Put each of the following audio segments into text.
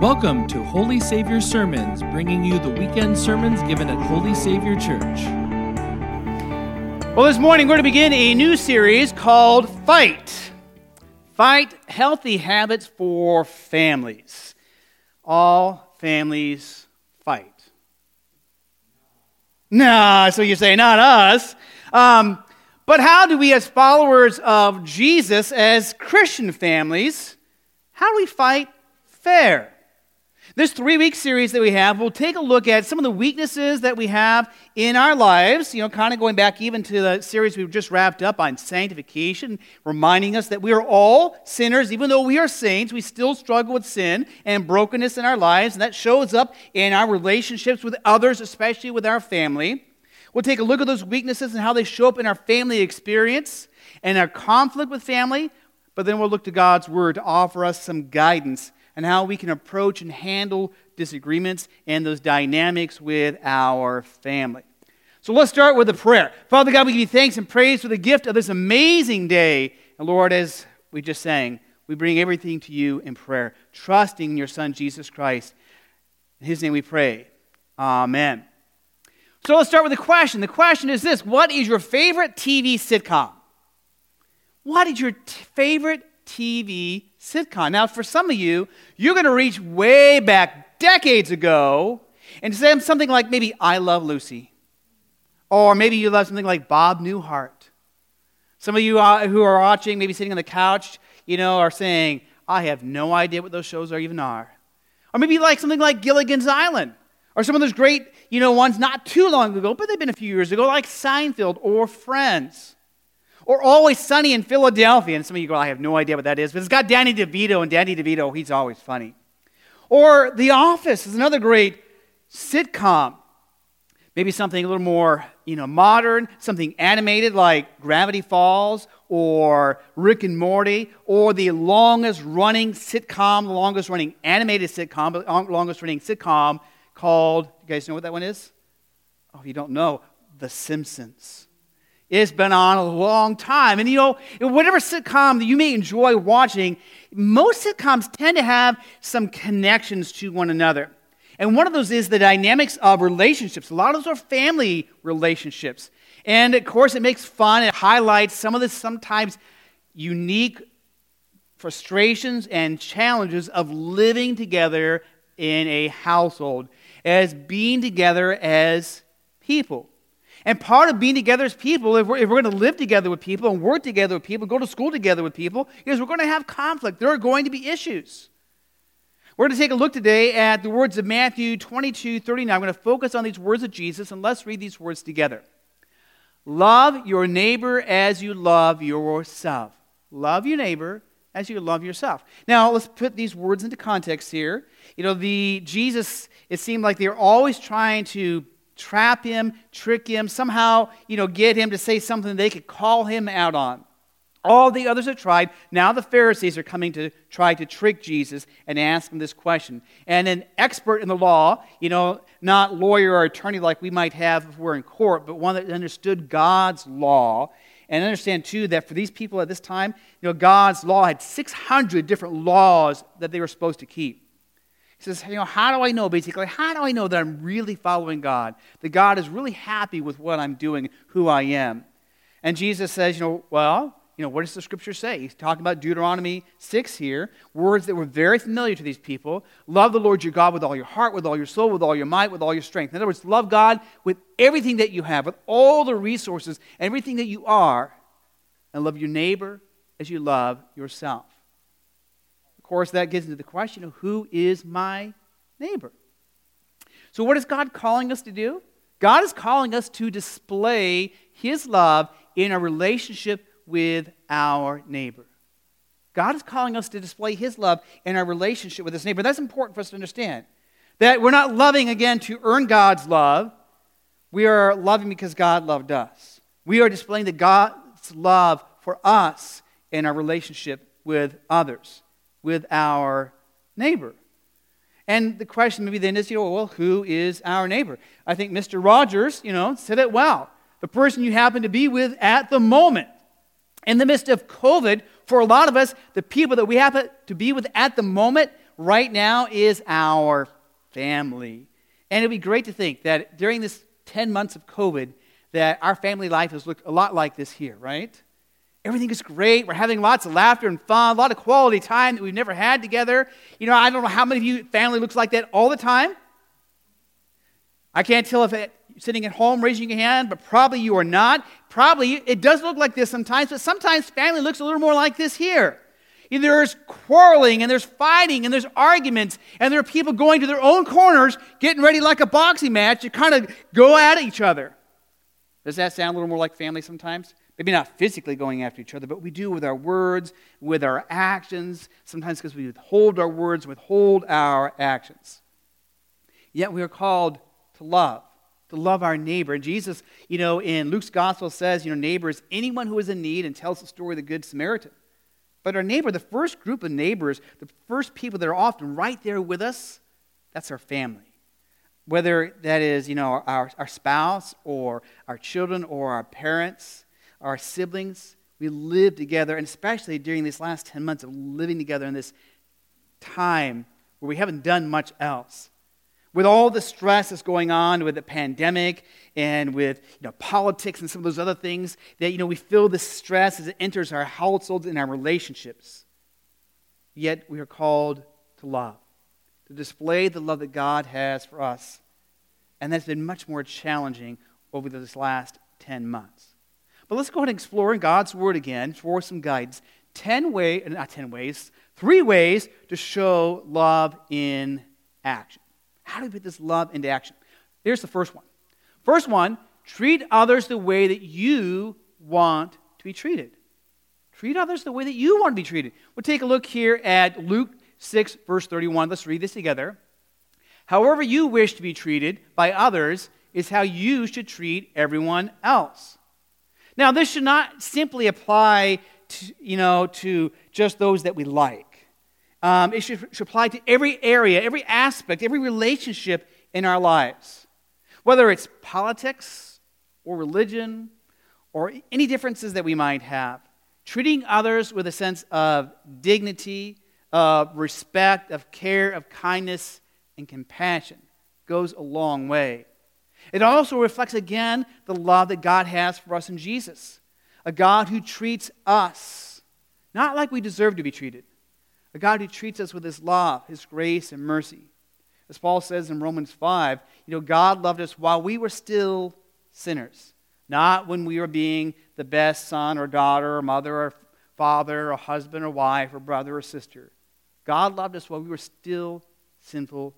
Welcome to Holy Savior Sermons, bringing you the weekend sermons given at Holy Savior Church. Well, this morning we're going to begin a new series called Fight. Fight Healthy Habits for Families. All families fight. Nah, so you say, not us. Um, but how do we, as followers of Jesus, as Christian families, how do we fight fair? This three week series that we have, we'll take a look at some of the weaknesses that we have in our lives, you know, kind of going back even to the series we've just wrapped up on sanctification, reminding us that we are all sinners. Even though we are saints, we still struggle with sin and brokenness in our lives, and that shows up in our relationships with others, especially with our family. We'll take a look at those weaknesses and how they show up in our family experience and our conflict with family, but then we'll look to God's Word to offer us some guidance and how we can approach and handle disagreements and those dynamics with our family. So let's start with a prayer. Father God, we give you thanks and praise for the gift of this amazing day. And Lord, as we just sang, we bring everything to you in prayer, trusting in your Son, Jesus Christ. In his name we pray. Amen. So let's start with the question. The question is this What is your favorite TV sitcom? What is your t- favorite TV sitcom. Now, for some of you, you're going to reach way back decades ago and say something like maybe I Love Lucy. Or maybe you love something like Bob Newhart. Some of you uh, who are watching, maybe sitting on the couch, you know, are saying, I have no idea what those shows are even are. Or maybe like something like Gilligan's Island. Or some of those great, you know, ones not too long ago, but they've been a few years ago, like Seinfeld or Friends. Or Always Sunny in Philadelphia. And some of you go, I have no idea what that is. But it's got Danny DeVito, and Danny DeVito, he's always funny. Or The Office is another great sitcom. Maybe something a little more, you know, modern, something animated like Gravity Falls or Rick and Morty, or the longest running sitcom, the longest running animated sitcom, the longest running sitcom called, you guys know what that one is? Oh, you don't know, The Simpsons. It's been on a long time. And you know, whatever sitcom that you may enjoy watching, most sitcoms tend to have some connections to one another. And one of those is the dynamics of relationships. A lot of those are family relationships. And of course, it makes fun, it highlights some of the sometimes unique frustrations and challenges of living together in a household, as being together as people. And part of being together as people, if we're, if we're going to live together with people and work together with people, go to school together with people, is we're going to have conflict. There are going to be issues. We're going to take a look today at the words of Matthew 22 39. I'm going to focus on these words of Jesus, and let's read these words together. Love your neighbor as you love yourself. Love your neighbor as you love yourself. Now, let's put these words into context here. You know, the Jesus, it seemed like they're always trying to trap him, trick him, somehow, you know, get him to say something they could call him out on. All the others have tried. Now the Pharisees are coming to try to trick Jesus and ask him this question. And an expert in the law, you know, not lawyer or attorney like we might have if we're in court, but one that understood God's law. And understand, too, that for these people at this time, you know, God's law had 600 different laws that they were supposed to keep. He says, you know, how do I know, basically, how do I know that I'm really following God? That God is really happy with what I'm doing, who I am? And Jesus says, you know, well, you know, what does the scripture say? He's talking about Deuteronomy 6 here, words that were very familiar to these people. Love the Lord your God with all your heart, with all your soul, with all your might, with all your strength. In other words, love God with everything that you have, with all the resources, everything that you are, and love your neighbor as you love yourself course, that gets into the question of who is my neighbor? So, what is God calling us to do? God is calling us to display His love in a relationship with our neighbor. God is calling us to display His love in our relationship with His neighbor. That's important for us to understand. That we're not loving again to earn God's love. We are loving because God loved us. We are displaying the God's love for us in our relationship with others with our neighbor. And the question maybe then is, you know, well, who is our neighbor? I think Mr. Rogers, you know, said it well. The person you happen to be with at the moment. In the midst of COVID, for a lot of us, the people that we happen to be with at the moment right now is our family. And it'd be great to think that during this 10 months of COVID, that our family life has looked a lot like this here, right? Everything is great. We're having lots of laughter and fun, a lot of quality time that we've never had together. You know, I don't know how many of you family looks like that all the time. I can't tell if it, sitting at home raising your hand, but probably you are not. Probably it does look like this sometimes, but sometimes family looks a little more like this here. There's quarreling and there's fighting and there's arguments and there are people going to their own corners, getting ready like a boxing match to kind of go at each other. Does that sound a little more like family sometimes? Maybe not physically going after each other, but we do with our words, with our actions, sometimes because we withhold our words, withhold our actions. Yet we are called to love, to love our neighbor. And Jesus, you know, in Luke's gospel says, you know, neighbor is anyone who is in need and tells the story of the Good Samaritan. But our neighbor, the first group of neighbors, the first people that are often right there with us, that's our family. Whether that is, you know, our, our spouse or our children or our parents, our siblings, we live together, and especially during these last 10 months of living together in this time where we haven't done much else with all the stress that's going on with the pandemic and with you know, politics and some of those other things, that you know, we feel this stress as it enters our households and our relationships. Yet we are called to love, to display the love that God has for us. And that's been much more challenging over this last 10 months. But let's go ahead and explore in God's Word again for some guidance. 10 ways, not 10 ways, three ways to show love in action. How do we put this love into action? Here's the first one. First one, treat others the way that you want to be treated. Treat others the way that you want to be treated. We'll take a look here at Luke 6, verse 31. Let's read this together. However, you wish to be treated by others is how you should treat everyone else. Now, this should not simply apply to, you know, to just those that we like. Um, it should, should apply to every area, every aspect, every relationship in our lives. Whether it's politics or religion or any differences that we might have, treating others with a sense of dignity, of respect, of care, of kindness, and compassion goes a long way. It also reflects again the love that God has for us in Jesus, a God who treats us not like we deserve to be treated, a God who treats us with his love, his grace, and mercy. As Paul says in Romans 5, you know, God loved us while we were still sinners, not when we were being the best son or daughter or mother or father or husband or wife or brother or sister. God loved us while we were still sinful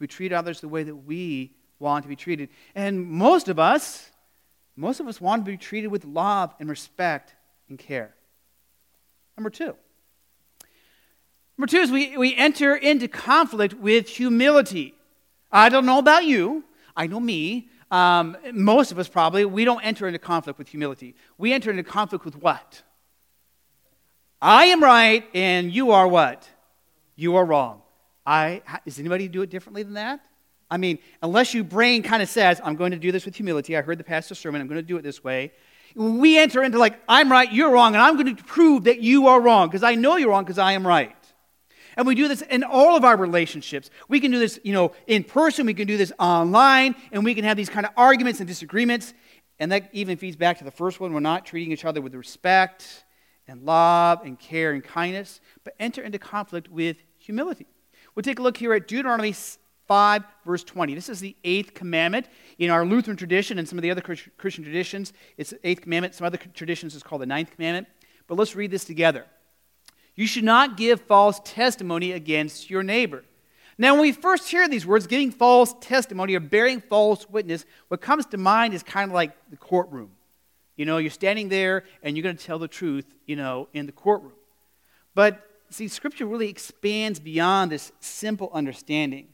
we treat others the way that we want to be treated. And most of us, most of us want to be treated with love and respect and care. Number two, Number two is we, we enter into conflict with humility. I don't know about you. I know me. Um, most of us probably, we don't enter into conflict with humility. We enter into conflict with what? I am right and you are what? You are wrong. I, does anybody do it differently than that? I mean, unless your brain kind of says, I'm going to do this with humility. I heard the pastor's sermon. I'm going to do it this way. We enter into like, I'm right, you're wrong, and I'm going to prove that you are wrong because I know you're wrong because I am right. And we do this in all of our relationships. We can do this, you know, in person, we can do this online, and we can have these kind of arguments and disagreements. And that even feeds back to the first one. We're not treating each other with respect and love and care and kindness, but enter into conflict with humility. We'll take a look here at Deuteronomy 5, verse 20. This is the eighth commandment. In our Lutheran tradition and some of the other Christian traditions, it's the eighth commandment. Some other traditions, it's called the ninth commandment. But let's read this together. You should not give false testimony against your neighbor. Now, when we first hear these words, giving false testimony or bearing false witness, what comes to mind is kind of like the courtroom. You know, you're standing there and you're going to tell the truth, you know, in the courtroom. But see, Scripture really expands beyond this simple understanding.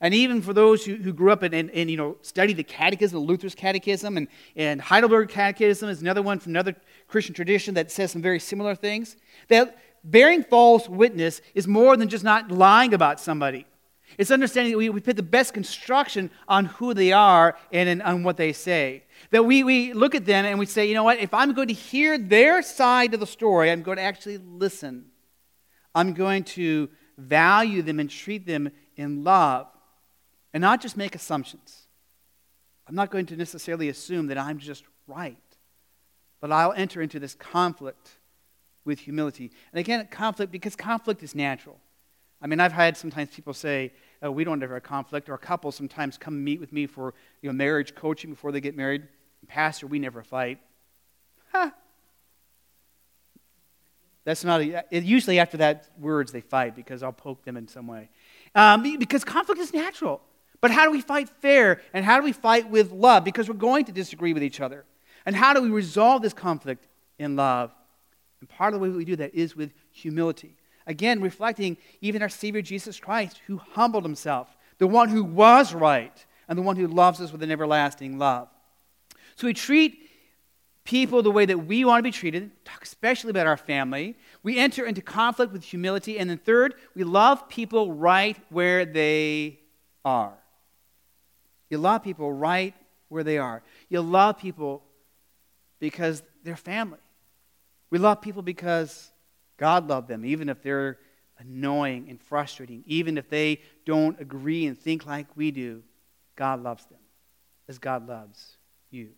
And even for those who, who grew up and, and, and, you know, studied the catechism, Luther's catechism, and, and Heidelberg catechism is another one from another Christian tradition that says some very similar things, that bearing false witness is more than just not lying about somebody. It's understanding that we, we put the best construction on who they are and, on what they say. That we, we look at them and we say, you know what, if I'm going to hear their side of the story, I'm going to actually listen. I'm going to value them and treat them in love and not just make assumptions. I'm not going to necessarily assume that I'm just right, but I'll enter into this conflict with humility. And again, conflict, because conflict is natural. I mean, I've had sometimes people say, oh, we don't ever have a conflict, or a couple sometimes come meet with me for you know, marriage coaching before they get married. Pastor, we never fight. That's not a, it, usually after that words they fight because I'll poke them in some way. Um, because conflict is natural. But how do we fight fair? And how do we fight with love? Because we're going to disagree with each other. And how do we resolve this conflict in love? And part of the way we do that is with humility. Again, reflecting even our Savior Jesus Christ, who humbled himself, the one who was right, and the one who loves us with an everlasting love. So we treat people the way that we want to be treated, talk especially about our family. We enter into conflict with humility. And then, third, we love people right where they are. You love people right where they are. You love people because they're family. We love people because God loved them, even if they're annoying and frustrating, even if they don't agree and think like we do. God loves them as God loves you.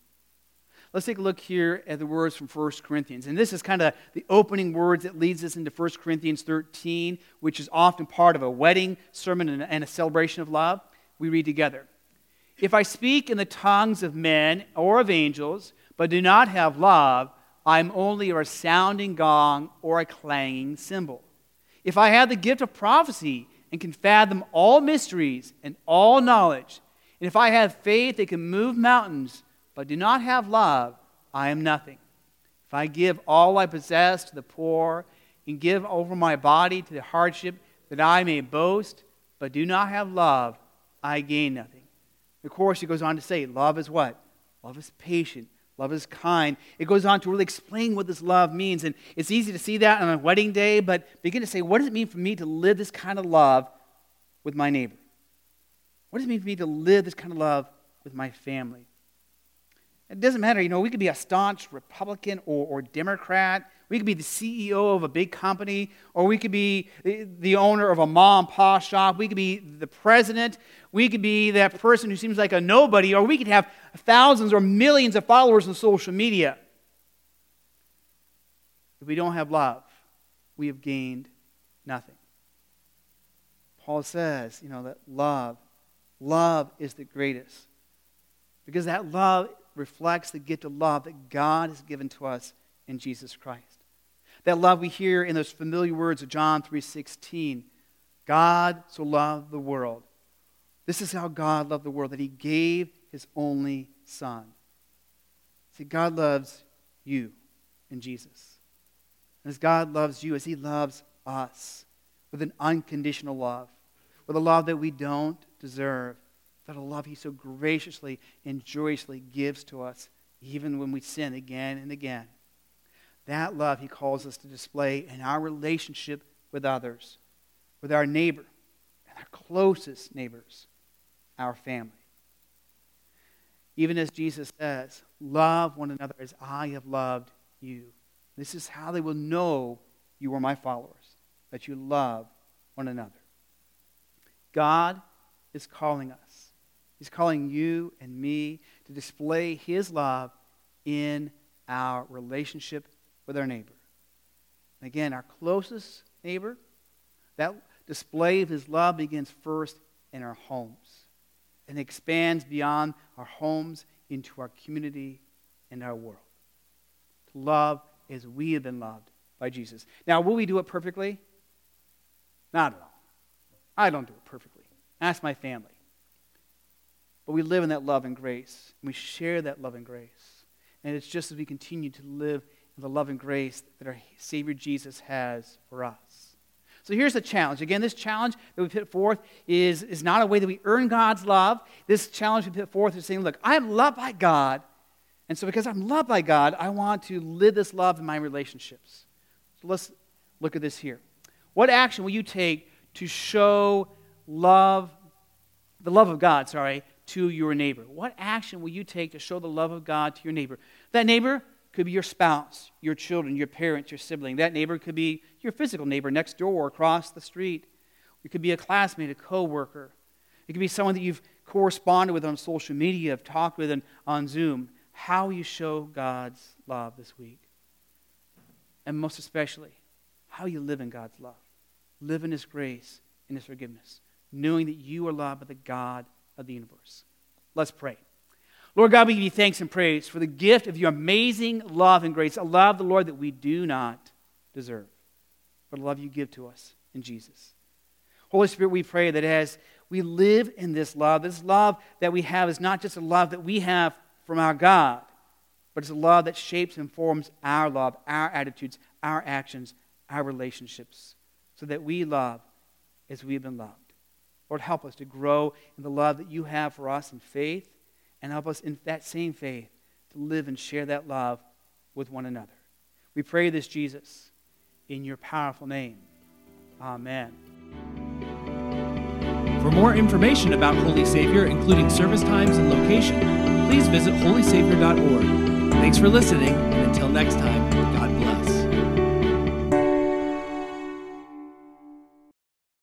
Let's take a look here at the words from 1 Corinthians. And this is kind of the opening words that leads us into 1 Corinthians 13, which is often part of a wedding sermon and a celebration of love. We read together. If I speak in the tongues of men or of angels, but do not have love, I am only a resounding gong or a clanging cymbal. If I have the gift of prophecy and can fathom all mysteries and all knowledge, and if I have faith that can move mountains, but do not have love, I am nothing. If I give all I possess to the poor and give over my body to the hardship that I may boast, but do not have love, I gain nothing. Of course, he goes on to say, love is what? Love is patient. Love is kind. It goes on to really explain what this love means. And it's easy to see that on a wedding day, but begin to say, what does it mean for me to live this kind of love with my neighbor? What does it mean for me to live this kind of love with my family? It doesn't matter. You know, we could be a staunch Republican or, or Democrat. We could be the CEO of a big company, or we could be the, owner of a mom and pop shop. We could be the president. We could be that person who seems like a nobody, or we could have thousands or millions of followers on social media. If we don't have love, we have gained nothing. Paul says, you know, that love, love is the greatest. Because that love reflects the gift of love that God has given to us in Jesus Christ. That love we hear in those familiar words of John 3:16. God so loved the world. This is how God loved the world that he gave his only son. See, God loves you in Jesus. And as God loves you, as he loves us with an unconditional love, with a love that we don't deserve, that a love he so graciously and joyously gives to us, even when we sin again and again. That love he calls us to display in our relationship with others, with our neighbor, and our closest neighbors, our family. Even as Jesus says, love one another as I have loved you. This is how they will know you are my followers, that you love one another. God is calling us He's calling you and me to display His love in our relationship with our neighbor. And again, our closest neighbor, that display of His love begins first in our homes and expands beyond our homes into our community and our world. To love as we have been loved by Jesus. Now, will we do it perfectly? Not at all. I don't do it perfectly. Ask my family. But we live in that love and grace. And we share that love and grace. And it's just as we continue to live in the love and grace that our Savior Jesus has for us. So here's the challenge. Again, this challenge that we put forth is, is not a way that we earn God's love. This challenge we put forth is saying, look, I am loved by God. And so because I'm loved by God, I want to live this love in my relationships. So let's look at this here. What action will you take to show love, the love of God, sorry, to your neighbor? What action will you take to show the love of God to your neighbor? That neighbor could be your spouse, your children, your parents, your sibling. That neighbor could be your physical neighbor next door, across the street. It could be a classmate, a coworker. It could be someone that you've corresponded with on social media, have talked with on Zoom. How you show God's love this week. And most especially, how you live in God's love. Live in His grace, in His forgiveness, knowing that you are loved by the God of the universe. Let's pray. Lord God, we give you thanks and praise for the gift of your amazing love and grace, a love, the Lord, that we do not deserve, but a love you give to us in Jesus. Holy Spirit, we pray that as we live in this love, this love that we have is not just a love that we have from our God, but it's a love that shapes and forms our love, our attitudes, our actions, our relationships, so that we love as we've been loved. Lord, help us to grow in the love that you have for us in faith and help us in that same faith to live and share that love with one another. We pray this, Jesus, in your powerful name. Amen. For more information about Holy Savior, including service times and location, please visit holysavior.org. Thanks for listening, and until next time, God bless.